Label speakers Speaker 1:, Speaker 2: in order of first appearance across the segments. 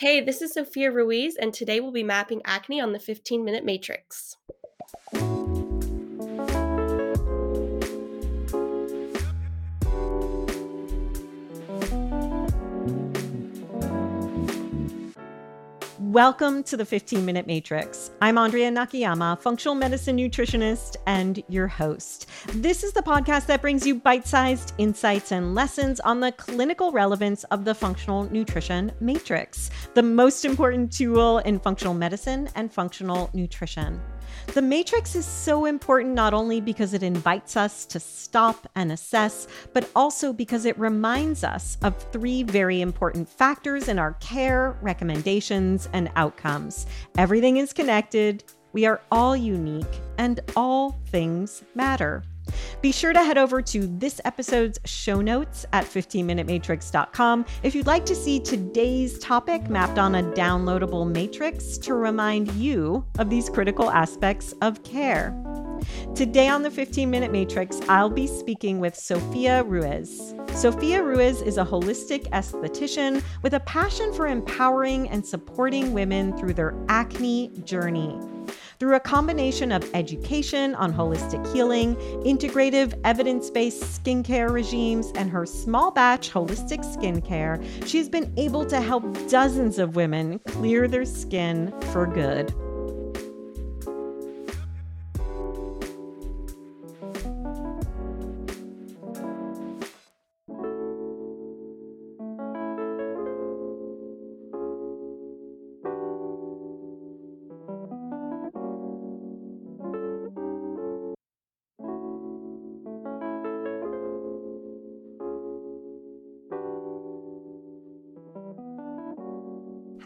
Speaker 1: Hey, this is Sophia Ruiz, and today we'll be mapping acne on the 15 minute matrix.
Speaker 2: Welcome to the 15 Minute Matrix. I'm Andrea Nakayama, functional medicine nutritionist and your host. This is the podcast that brings you bite sized insights and lessons on the clinical relevance of the functional nutrition matrix, the most important tool in functional medicine and functional nutrition. The matrix is so important not only because it invites us to stop and assess, but also because it reminds us of three very important factors in our care, recommendations, and outcomes. Everything is connected, we are all unique, and all things matter. Be sure to head over to this episode's show notes at 15minutematrix.com if you'd like to see today's topic mapped on a downloadable matrix to remind you of these critical aspects of care. Today on the 15 Minute Matrix, I'll be speaking with Sophia Ruiz. Sophia Ruiz is a holistic esthetician with a passion for empowering and supporting women through their acne journey. Through a combination of education on holistic healing, integrative, evidence based skincare regimes, and her small batch holistic skincare, she's been able to help dozens of women clear their skin for good.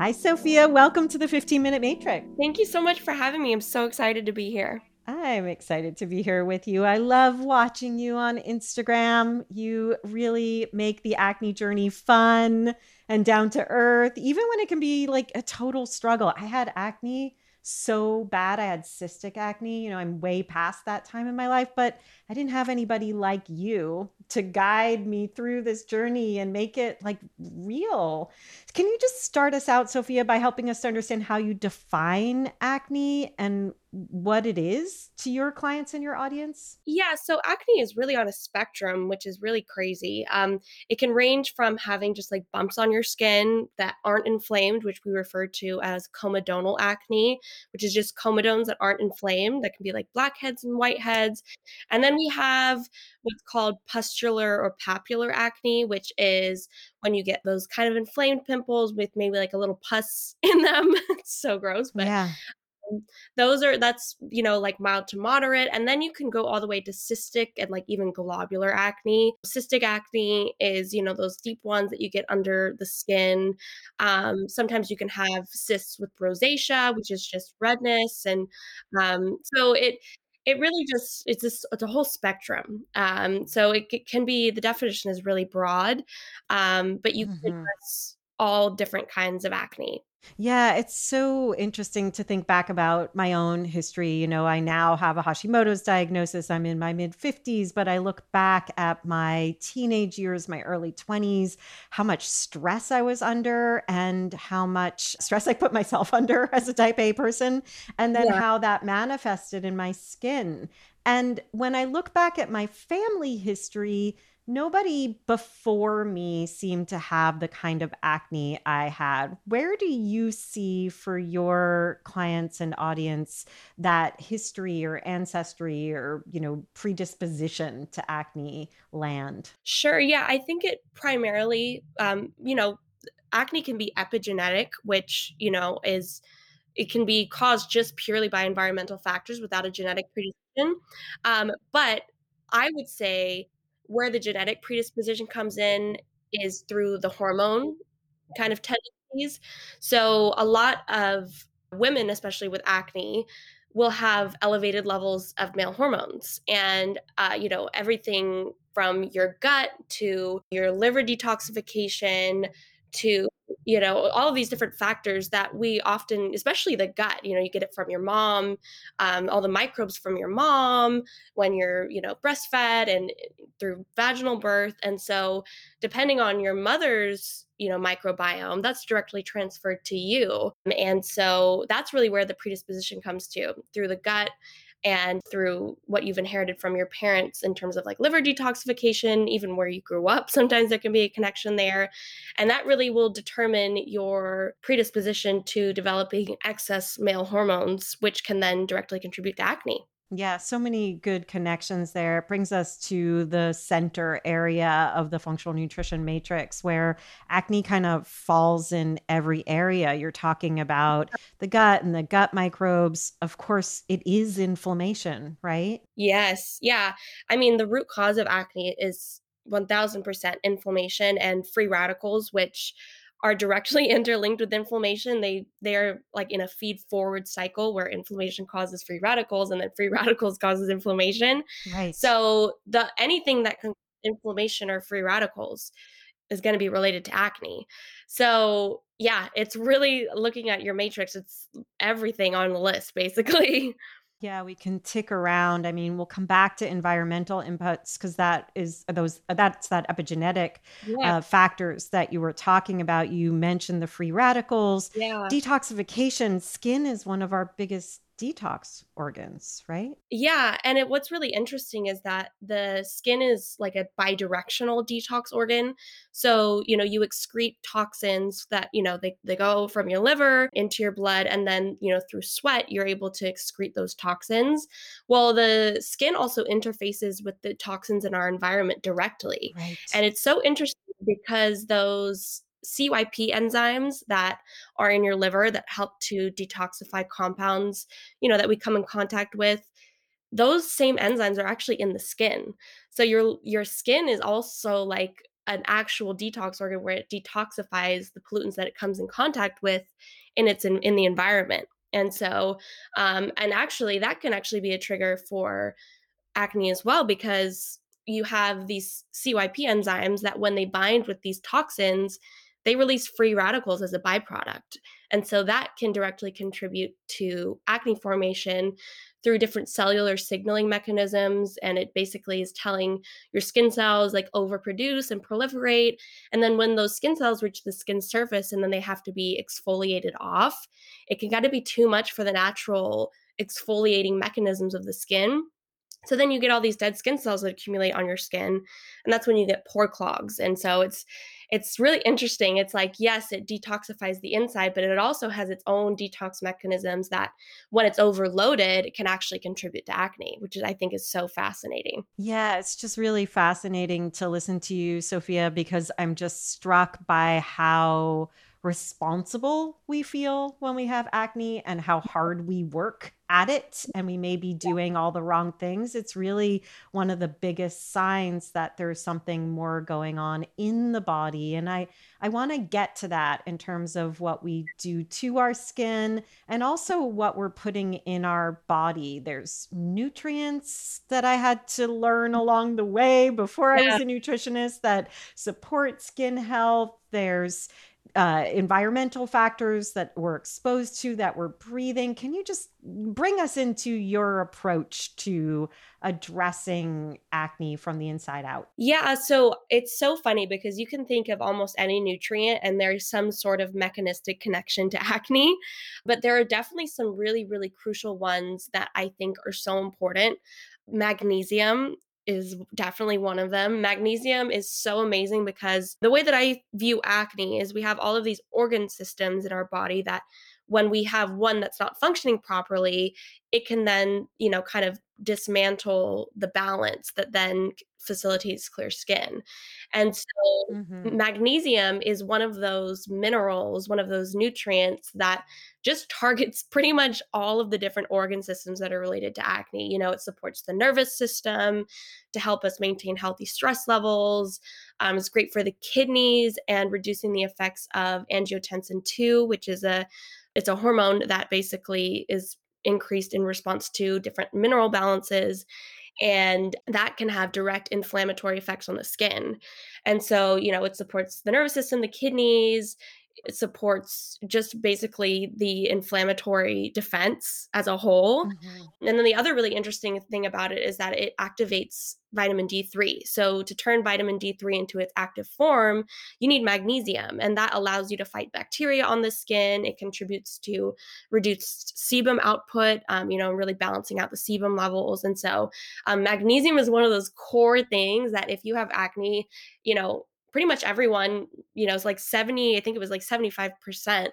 Speaker 2: Hi, Sophia. Welcome to the 15 Minute Matrix.
Speaker 1: Thank you so much for having me. I'm so excited to be here.
Speaker 2: I'm excited to be here with you. I love watching you on Instagram. You really make the acne journey fun and down to earth, even when it can be like a total struggle. I had acne so bad. I had cystic acne. You know, I'm way past that time in my life, but I didn't have anybody like you to guide me through this journey and make it like real. Can you just start us out, Sophia, by helping us to understand how you define acne and what it is to your clients and your audience?
Speaker 1: Yeah, so acne is really on a spectrum, which is really crazy. Um, it can range from having just like bumps on your skin that aren't inflamed, which we refer to as comedonal acne, which is just comedones that aren't inflamed, that can be like blackheads and whiteheads. And then we have what's called pustular or papular acne, which is when you get those kind of inflamed pimples with maybe like a little pus in them. it's so gross, but yeah. Um, those are that's you know like mild to moderate and then you can go all the way to cystic and like even globular acne. Cystic acne is you know those deep ones that you get under the skin. Um, sometimes you can have cysts with rosacea which is just redness and um, so it it really just it's this it's a whole spectrum. Um so it, it can be the definition is really broad um but you mm-hmm. can address all different kinds of acne
Speaker 2: yeah, it's so interesting to think back about my own history. You know, I now have a Hashimoto's diagnosis. I'm in my mid 50s, but I look back at my teenage years, my early 20s, how much stress I was under and how much stress I put myself under as a type A person, and then yeah. how that manifested in my skin. And when I look back at my family history, nobody before me seemed to have the kind of acne I had. Where do you see for your clients and audience that history or ancestry or, you know, predisposition to acne land?
Speaker 1: Sure. Yeah. I think it primarily, um, you know, acne can be epigenetic, which, you know, is it can be caused just purely by environmental factors without a genetic predisposition. Um, but I would say where the genetic predisposition comes in is through the hormone kind of tendencies. So a lot of women, especially with acne, will have elevated levels of male hormones and uh, you know everything from your gut to your liver detoxification to you know all of these different factors that we often especially the gut you know you get it from your mom um, all the microbes from your mom when you're you know breastfed and eh, through vaginal birth. And so depending on your mother's you know microbiome that's directly transferred to you. And so that's really where the predisposition comes to through the gut and through what you've inherited from your parents in terms of like liver detoxification, even where you grew up, sometimes there can be a connection there. And that really will determine your predisposition to developing excess male hormones, which can then directly contribute to acne.
Speaker 2: Yeah, so many good connections there. It brings us to the center area of the functional nutrition matrix where acne kind of falls in every area. You're talking about the gut and the gut microbes. Of course, it is inflammation, right?
Speaker 1: Yes. Yeah. I mean, the root cause of acne is 1000% inflammation and free radicals, which are directly interlinked with inflammation. They they're like in a feed forward cycle where inflammation causes free radicals and then free radicals causes inflammation.
Speaker 2: Right.
Speaker 1: So the anything that can inflammation or free radicals is going to be related to acne. So, yeah, it's really looking at your matrix. It's everything on the list basically.
Speaker 2: Yeah, we can tick around. I mean, we'll come back to environmental inputs because that is uh, those uh, that's that epigenetic
Speaker 1: Yeah.
Speaker 2: uh, factors that you were talking about. You mentioned the free radicals,
Speaker 1: Yeah.
Speaker 2: detoxification. Skin is one of our biggest detox organs, right?
Speaker 1: Yeah, and it, what's really interesting is that the skin is like a bidirectional detox organ. So, you know, you excrete toxins that, you know, they, they go from your liver into your blood, and then, you know, through sweat, you're able to excrete those toxins. Well, the skin also interfaces with the toxins in our environment directly.
Speaker 2: Right.
Speaker 1: And it's so interesting because those CYP enzymes that are in your liver that help to detoxify compounds, you know, that we come in contact with, those same enzymes are actually in the skin. So your your skin is also like an actual detox organ where it detoxifies the pollutants that it comes in contact with and it's in, in the environment. And so um and actually that can actually be a trigger for acne as well because you have these CYP enzymes that when they bind with these toxins, they release free radicals as a byproduct. And so that can directly contribute to acne formation through different cellular signaling mechanisms. And it basically is telling your skin cells like overproduce and proliferate. And then when those skin cells reach the skin surface and then they have to be exfoliated off, it can kind of be too much for the natural exfoliating mechanisms of the skin. So then you get all these dead skin cells that accumulate on your skin, and that's when you get pore clogs. And so it's it's really interesting. It's like yes, it detoxifies the inside, but it also has its own detox mechanisms that when it's overloaded, it can actually contribute to acne, which I think is so fascinating.
Speaker 2: Yeah, it's just really fascinating to listen to you, Sophia, because I'm just struck by how responsible we feel when we have acne and how hard we work at it and we may be doing all the wrong things. It's really one of the biggest signs that there's something more going on in the body. And I, I want to get to that in terms of what we do to our skin and also what we're putting in our body. There's nutrients that I had to learn mm-hmm. along the way before I was a nutritionist that support skin health. There's uh, environmental factors that we're exposed to, that we're breathing. Can you just bring us into your approach to addressing acne from the inside out?
Speaker 1: Yeah, so it's so funny because you can think of almost any nutrient and there's some sort of mechanistic connection to acne, but there are definitely some really, really crucial ones that I think are so important. Magnesium is definitely one of them. Magnesium is so amazing because the way that I view acne is we have all of these organ systems in our body that when we have one that's not functioning properly, it can then, you know, kind of dismantle the balance that then facilitates clear skin. And so
Speaker 2: hmm
Speaker 1: magnesium is one of those minerals, one of those nutrients that just targets pretty much all of the different organ systems that are related to acne. You know, it supports the nervous system to help us maintain healthy stress levels. Um, it's great for the kidneys and reducing the effects of angiotensin 2, which is a it's a hormone that basically is increased in response to different mineral balances and that can have direct inflammatory effects on the skin. And so, you know, it supports the nervous system, the kidneys, it supports just basically the inflammatory defense as a whole.
Speaker 2: Mhm.
Speaker 1: And then the other really interesting thing about it is that it activates vitamin D3. So to turn vitamin D3 into its active form, you need magnesium, and that allows you to fight bacteria on the skin. It contributes to reduced sebum output, um, you know, really balancing out the sebum levels. And so um, magnesium is one of those core things that if you have acne, you know, pretty much everyone, you know, it's like 70, I think it was like 75%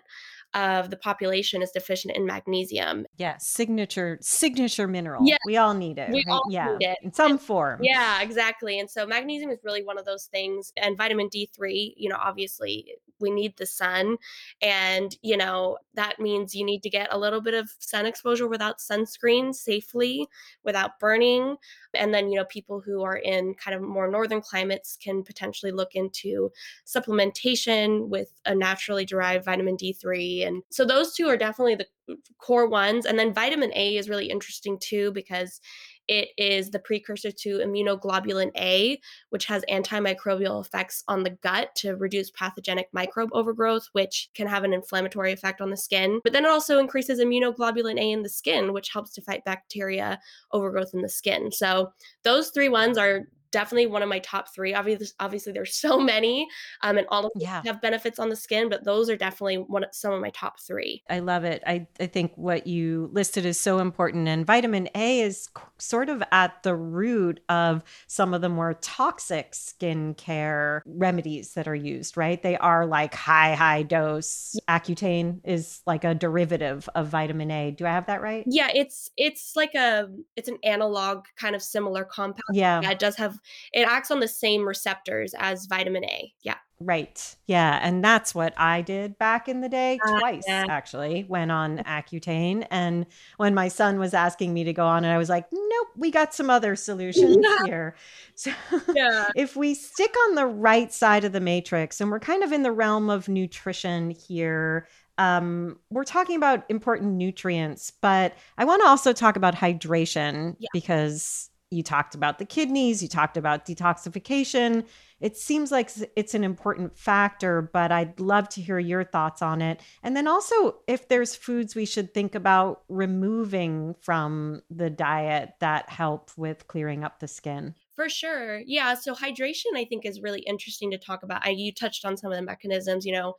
Speaker 1: of the population is deficient in magnesium.
Speaker 2: Yeah, signature signature mineral.
Speaker 1: Yeah,
Speaker 2: We all need it,
Speaker 1: we
Speaker 2: right?
Speaker 1: all
Speaker 2: Yeah,
Speaker 1: need it.
Speaker 2: in some
Speaker 1: And
Speaker 2: form.
Speaker 1: yeah, exactly. And so magnesium is really one of those things. And vitamin D3, you know, obviously we need the sun. And, you know, that means you need to get a little bit of sun exposure without sunscreen safely, without burning. And then, you know, people who are in kind of more northern climates can potentially look into supplementation with a naturally derived vitamin D3. And so those two are definitely the core ones. And then vitamin A is really interesting too because it is the precursor to immunoglobulin A, which has antimicrobial effects on the gut to reduce pathogenic microbe overgrowth, which can have an inflammatory effect on the skin. But then it also increases immunoglobulin A in the skin, which helps to fight bacteria overgrowth in the skin. So those three ones are definitely one of my top three. Obviously, obviously there's so many, um, and all of them
Speaker 2: Yeah.
Speaker 1: have benefits on the skin, but those are definitely one of, some of my top three.
Speaker 2: I love it. I, I think what you listed is so important. And vitamin A is sort of at the root of some of the more toxic skincare remedies that are used, right? They are like high, high dose. Accutane is like a derivative of vitamin A. Do I have that right?
Speaker 1: Yeah, it's it's like a it's an analog kind of similar compound.
Speaker 2: Yeah.
Speaker 1: Yeah, it does have it acts on the same receptors as vitamin A. Yeah.
Speaker 2: Right. Yeah. And that's what I did back in the day,
Speaker 1: Uh,
Speaker 2: twice
Speaker 1: yeah.
Speaker 2: actually, went on Accutane. And when my son was asking me to go on and I was like, nope, we got some other solutions
Speaker 1: Yeah.
Speaker 2: here. So
Speaker 1: Yeah.
Speaker 2: if we stick on the right side of the matrix and we're kind of in the realm of nutrition here, um, we're talking about important nutrients, but I want to also talk about hydration
Speaker 1: Yeah.
Speaker 2: because you talked about the kidneys, you talked about detoxification. It seems like it's an important factor, but I'd love to hear your thoughts on it. And then also, if there's foods we should think about removing from the diet that help with clearing up the skin.
Speaker 1: For sure. Yeah. So hydration, I think, is really interesting to talk about. I, you touched on some of the mechanisms, you know,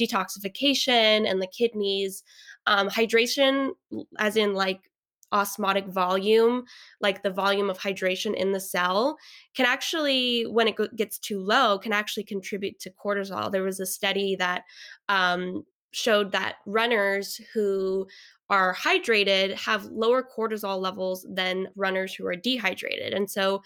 Speaker 1: detoxification and the kidneys. Um, hydration, as in like osmotic volume, like the volume of hydration in the cell, can actually, when it gets too low, can actually contribute to cortisol. There was a study that um, showed that runners who are hydrated have lower cortisol levels than runners who are dehydrated. And so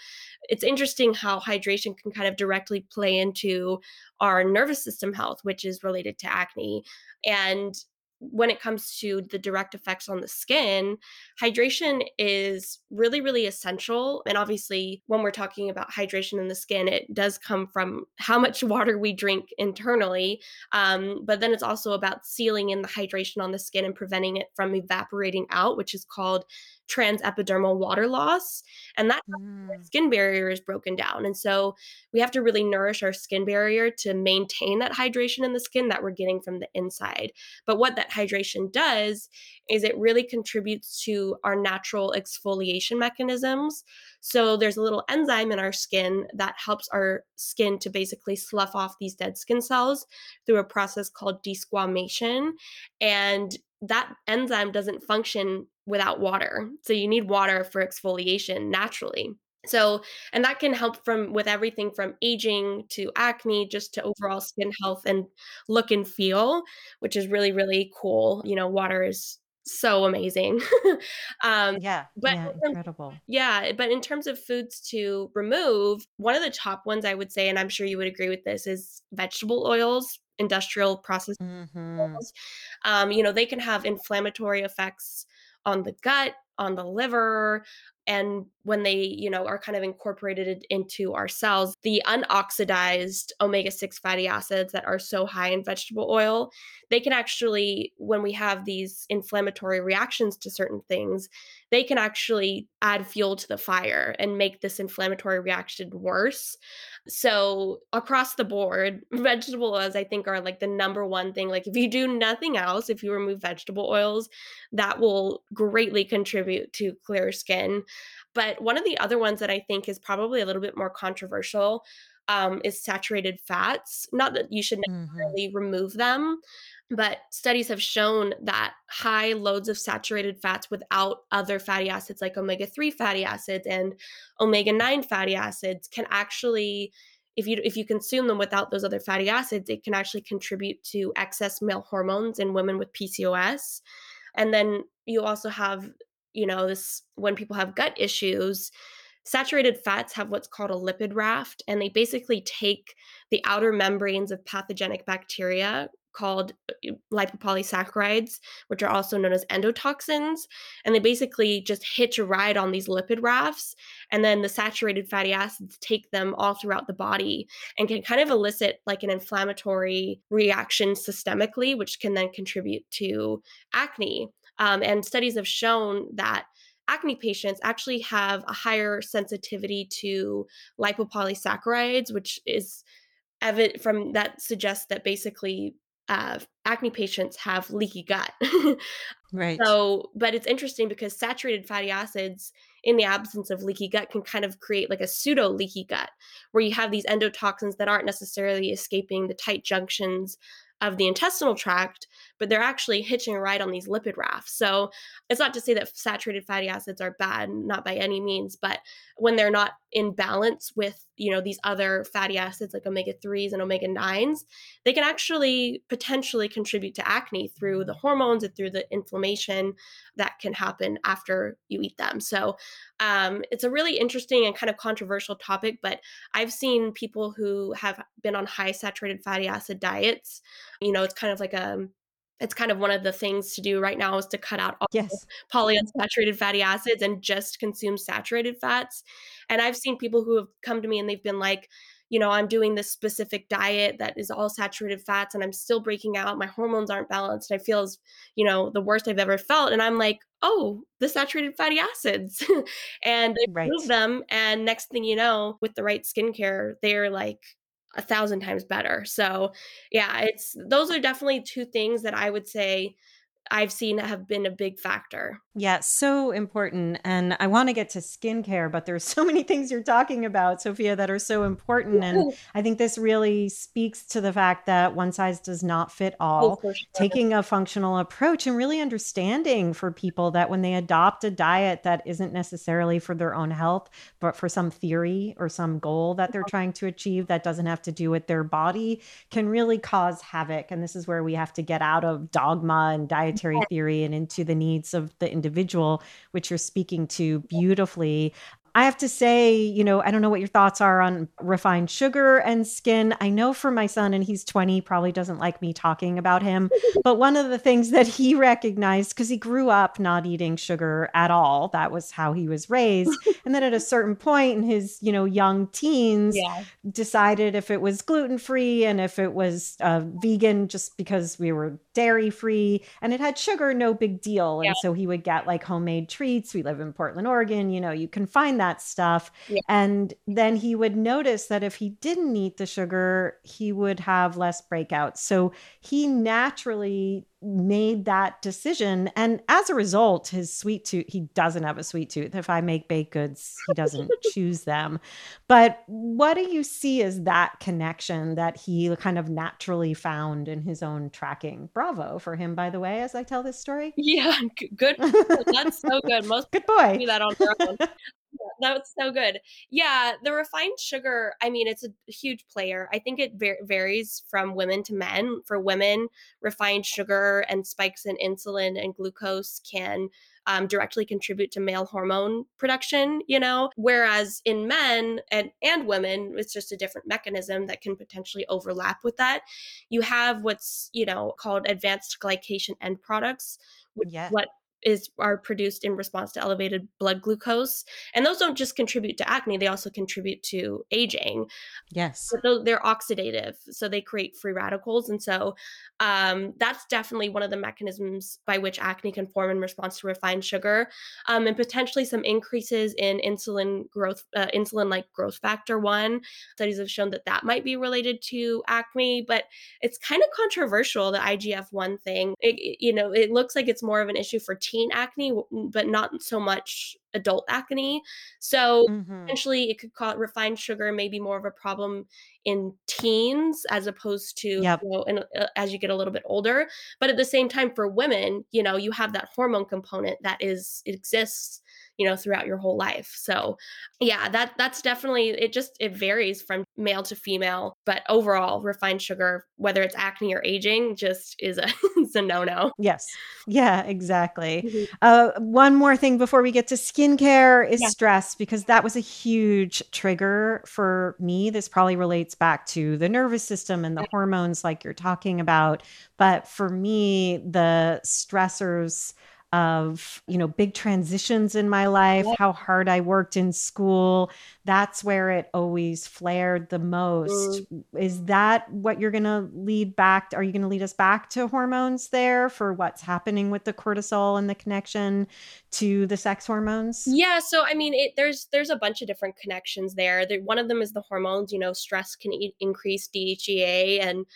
Speaker 1: it's interesting how hydration can kind of directly play into our nervous system health, which is related to acne. And when it comes to the direct effects on the skin, hydration is really, really essential. And obviously, when we're talking about hydration in the skin, it does come from how much water we drink internally. Um, but then it's also about sealing in the hydration on the skin and preventing it from evaporating out, which is called transepidermal water loss. And that
Speaker 2: Mm.
Speaker 1: skin barrier is broken down. And so we have to really nourish our skin barrier to maintain that hydration in the skin that we're getting from the inside. But what that hydration does is it really contributes to our natural exfoliation mechanisms. So there's a little enzyme in our skin that helps our skin to basically slough off these dead skin cells through a process called desquamation. And that enzyme doesn't function without water. So you need water for exfoliation naturally. So, and that can help from with everything from aging to acne, just to overall skin health and look and feel, which is really, really cool. You know, water is so amazing. um,
Speaker 2: Yeah.
Speaker 1: but
Speaker 2: Yeah. Incredible.
Speaker 1: yeah, but in terms of foods to remove, one of the top ones I would say, and I'm sure you would agree with this, is vegetable oils, industrial processed
Speaker 2: hmm
Speaker 1: oils. Um, you know, they can have inflammatory effects on the gut, on the liver, and when they you know are kind of incorporated into our cells the unoxidized omega-6 fatty acids that are so high in vegetable oil they can actually when we have these inflammatory reactions to certain things they can actually add fuel to the fire and make this inflammatory reaction worse so across the board vegetable oils i think are like the number one thing like if you do nothing else if you remove vegetable oils that will greatly contribute to clear skin. But one of the other ones that i think is probably a little bit more controversial um, is saturated fats not that you should mm-hmm. necessarily mm-hmm. remove them but studies have shown that high loads of saturated fats without other fatty acids like omega 3 fatty acids and omega 9 fatty acids can actually if you if you consume them without those other fatty acids it can actually contribute to excess male hormones in women with PCOS and then you also have you know this when people have gut issues saturated fats have what's called a lipid raft and they basically take the outer membranes of pathogenic bacteria called uh, lipopolysaccharides, which are also known as endotoxins. And they basically just hitch a ride on these lipid rafts. And then the saturated fatty acids take them all throughout the body and can kind of elicit like an inflammatory reaction systemically, which can then contribute to acne. Um, and studies have shown that acne patients actually have a higher sensitivity to lipopolysaccharides, which is evident from that suggests that basically uh, acne patients have leaky gut.
Speaker 2: right.
Speaker 1: So, but it's interesting because saturated fatty acids in the absence of leaky gut can kind of create like a pseudo leaky gut where you have these endotoxins that aren't necessarily escaping the tight junctions of the intestinal tract, but they're actually hitching a ride on these lipid rafts. So it's not to say that saturated fatty acids are bad, not by any means, but when they're not in balance with, you know, these other fatty acids like omega 3s and omega 9s, they can actually potentially contribute to acne through the hormones and through the inflammation that can happen after you eat them. So um, it's a really interesting and kind of controversial topic, but I've seen people who have been on high saturated fatty acid diets. You know, it's kind of like a it's kind of one of the things to do right now is to cut out all
Speaker 2: yes.
Speaker 1: polyunsaturated fatty acids and just consume saturated fats. And I've seen people who have come to me and they've been like, you know, I'm doing this specific diet that is all saturated fats and I'm still breaking out. My hormones aren't balanced. I feel as, you know, the worst I've ever felt. And I'm like, oh, the saturated fatty acids. and they right. remove them. And next thing you know, with the right skincare, they're like a thousand times better. So yeah, it's those are definitely two things that I would say I've seen have been a big factor.
Speaker 2: Yeah, so important. And I want to get to skincare, but there's so many things you're talking about, Sophia, that are so important. And I think this really speaks to the fact that one size does not fit oh, all. Oh, sure. Taking a functional approach and really understanding for people that when they adopt a diet that isn't necessarily for their own health, but for some theory or some goal that they're trying to achieve that doesn't have to do with their body, can really cause havoc. And this is where we have to get out of dogma and dietary theory and into the needs of the individual, which you're speaking to beautifully. I have to say, you know, I don't know what your thoughts are on refined sugar and skin. I know for my son, and he's 20, probably doesn't like me talking about him. but one of the things that he recognized, because he grew up not eating sugar at all, that was how he was raised. and then at a certain point in his, you know, young teens, yeah. decided if it was gluten free and if it was uh, vegan, just because we were dairy free and it had sugar, no big deal. And so he would get like homemade treats. We live in Portland, Oregon. You know, you can find that that stuff. Yeah. And then he would notice that if he didn't eat the sugar, he would have less breakouts. So he naturally made that decision. And as a result, his sweet tooth, he doesn't have a sweet tooth. If I make baked goods, he doesn't choose them. But what do you see as that connection that he kind of naturally found in his own tracking? Bravo for him, by the way, as I tell this story.
Speaker 1: Yeah, good. That's so good. Most
Speaker 2: good boy.
Speaker 1: Do that on their own. That's so good. Yeah, the refined sugar, I mean, it's a huge player. I think it var- varies from women to men. For women, refined sugar and spikes in insulin and glucose can um, directly contribute to male hormone production, you know, whereas in men and, and women, it's just a different mechanism that can potentially overlap with that. You have what's, you know, called advanced glycation end products, which yeah. what is are produced in response to elevated blood glucose and those don't just contribute to acne they also contribute to aging.
Speaker 2: Yes.
Speaker 1: But they're oxidative so they create free radicals and so um, that's definitely one of the mechanisms by which acne can form in response to refined sugar um, and potentially some increases in insulin growth uh, insulin like growth factor 1 studies have shown that that might be related to acne but it's kind of controversial the igf-1 thing. It, you know it looks like it's more of an issue for teen acne, but not so much adult acne. So mm-hmm. potentially it could cause refined sugar may be more of a problem in teens as opposed to yep. you know in, uh, as you get a little bit older. But at the same time, for women, you know, you have that hormone component that is exists you know throughout your whole life so yeah that that's definitely it just it varies from male to female but overall refined sugar whether it's acne or aging just is a it's a no-no
Speaker 2: yes yeah exactly mm-hmm. uh, one more thing before we get to skincare is yeah. stress because that was a huge trigger for me this probably relates back to the nervous system and the yeah. hormones like you're talking about but for me the stressors of you know big transitions in my life how hard i worked in school that's where it always flared the most mm. is that what you're going to lead back are you going to lead us back to hormones there for what's happening with the cortisol and the connection to the sex hormones
Speaker 1: yeah so i mean it, there's there's a bunch of different connections there. one of them is the hormones you know stress can e- increase dhea and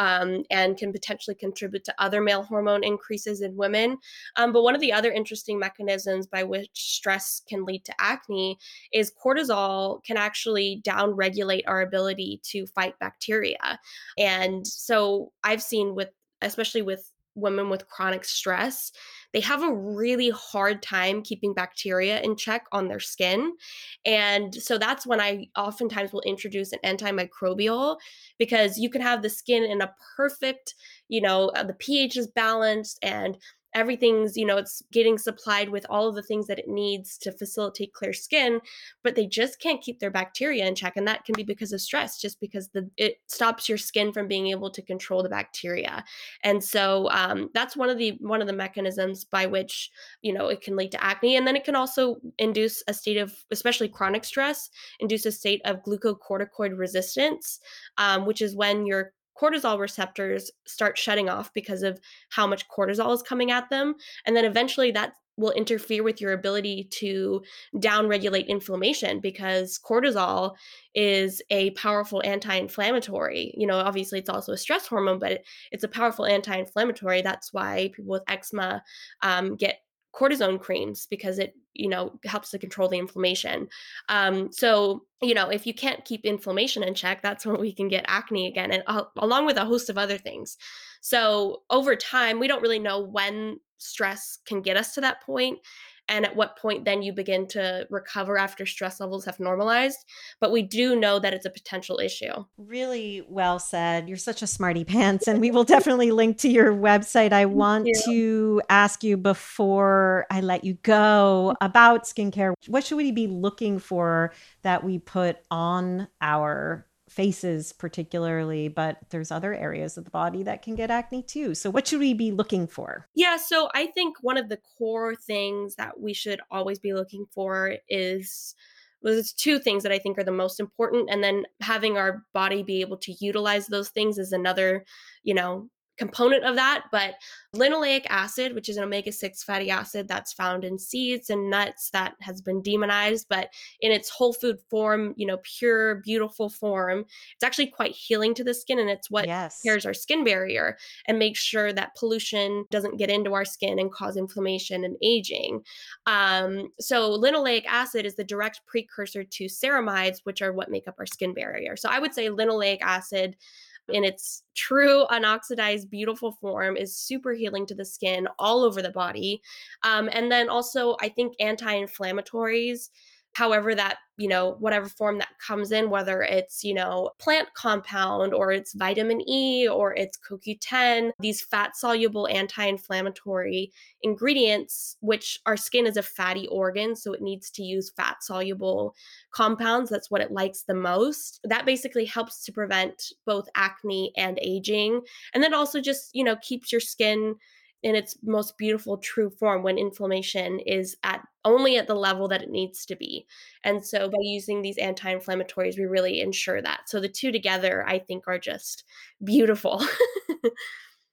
Speaker 1: um, and can potentially contribute to other male hormone increases in women. Um, but one of the other interesting mechanisms by which stress can lead to acne is cortisol can actually downregulate our ability to fight bacteria. And so I've seen with, especially with women with chronic stress, they have a really hard time keeping bacteria in check on their skin. And so that's when I oftentimes will introduce an antimicrobial because you can have the skin in a perfect, you know, uh, the pH is balanced and everything's you know it's getting supplied with all of the things that it needs to facilitate clear skin but they just can't keep their bacteria in check and that can be because of stress just because the it stops your skin from being able to control the bacteria. And so um, that's one of the one of the mechanisms by which you know it can lead to acne and then it can also induce a state of especially chronic stress induce a state of glucocorticoid resistance um, which is when your cortisol receptors start shutting off because of how much cortisol is coming at them. And then eventually that will interfere with your ability to downregulate inflammation because cortisol is a powerful anti-inflammatory you know obviously it's also a stress hormone but it's a powerful anti-inflammatory that's why people with eczema um, get cortisone creams because it you know helps to control the inflammation. Um, so you know if you can't keep inflammation in check that's when we can get acne again and uh, along with a host of other things. So over time we don't really know when stress can get us to that point and at what point then you begin to recover after stress levels have normalized. But we do know that it's a potential issue.
Speaker 2: Really well said. You're such a smarty pants, and we will definitely link to your website. I want to ask you before I let you go about skincare. What should we be looking for that we put on our faces particularly but there's other areas of the body that can get acne too so what should we be looking for
Speaker 1: yeah so i think one of the core things that we should always be looking for is well, there's two things that I think are the most important. And then having our body be able to utilize those things is another, you know, component of that, but linoleic acid, which is an omega 6 fatty acid that's found in seeds and nuts that has been demonized, but in its whole food form, you know, pure, beautiful form, it's actually quite healing to the skin and it's what yes. repairs our skin barrier and makes sure that pollution doesn't get into our skin and cause inflammation and aging. Um, so, linoleic acid is the direct precursor to ceramides, which are what make up our skin barrier. So, I would say linoleic acid in its true unoxidized, beautiful form is super healing to the skin all over the body. Um, and then also, I think anti inflammatories however that you know whatever form that comes in whether it's you know plant compound or it's vitamin e or it's coq10 these fat soluble anti-inflammatory ingredients which our skin is a fatty organ so it needs to use fat soluble compounds that's what it likes the most that basically helps to prevent both acne and aging and then also just you know keeps your skin in its most beautiful true form when inflammation is at only at the level that it needs to be. And so by using these anti-inflammatories we really ensure that. So the two together I think are just beautiful.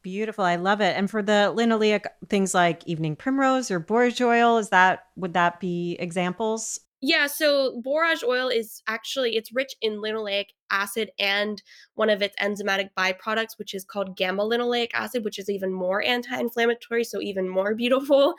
Speaker 2: Beautiful. I love it. And for the linoleic things like evening primrose or borage oil, is that would that be examples?
Speaker 1: Yeah, so borage oil is actually it's rich in linoleic acid and one of its enzymatic byproducts which is called gamma linoleic acid which is even more anti-inflammatory so even more beautiful.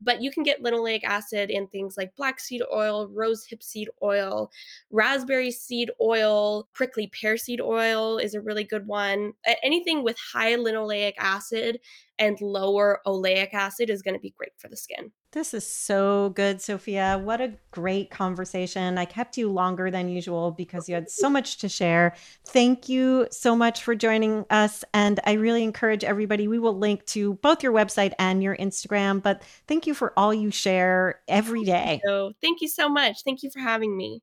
Speaker 1: But you can get linoleic acid in things like black seed oil, rose hip seed oil, raspberry seed oil, prickly pear seed oil is a really good one. Anything with high linoleic acid and lower oleic acid is going to be great for the skin.
Speaker 2: This is so good, Sophia. What a great conversation. I kept you longer than usual because you had so much to share. Thank you so much for joining us. And I really encourage everybody, we will link to both your website and your Instagram. But thank you for all you share every day.
Speaker 1: So thank you so much. Thank you for having me.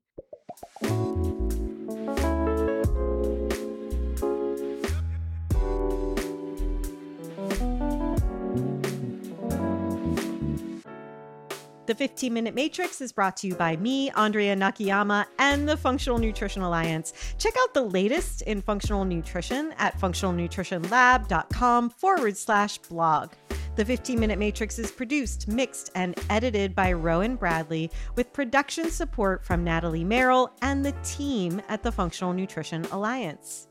Speaker 2: The 15 Minute Matrix is brought to you by me, Andrea Nakayama, and the Functional Nutrition Alliance. Check out the latest in functional nutrition at functionalnutritionlab.com forward slash blog. The 15 Minute Matrix is produced, mixed, and edited by Rowan Bradley with production support from Natalie Merrill and the team at the Functional Nutrition Alliance.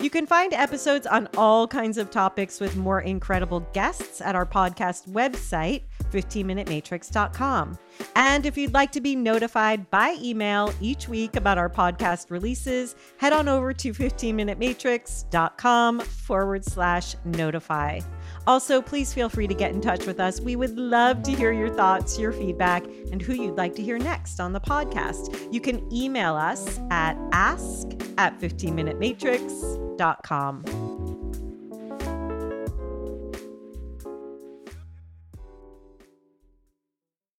Speaker 2: You can find episodes on all kinds of topics with more incredible guests at our podcast website, 15minutematrix.com. And if you'd like to be notified by email each week about our podcast releases, head on over to 15minutematrix.com forward slash notify. Also, please feel free to get in touch with us. We would love to hear your thoughts, your feedback, and who you'd like to hear next on the podcast. You can email us at ask at 15minutematrix.com.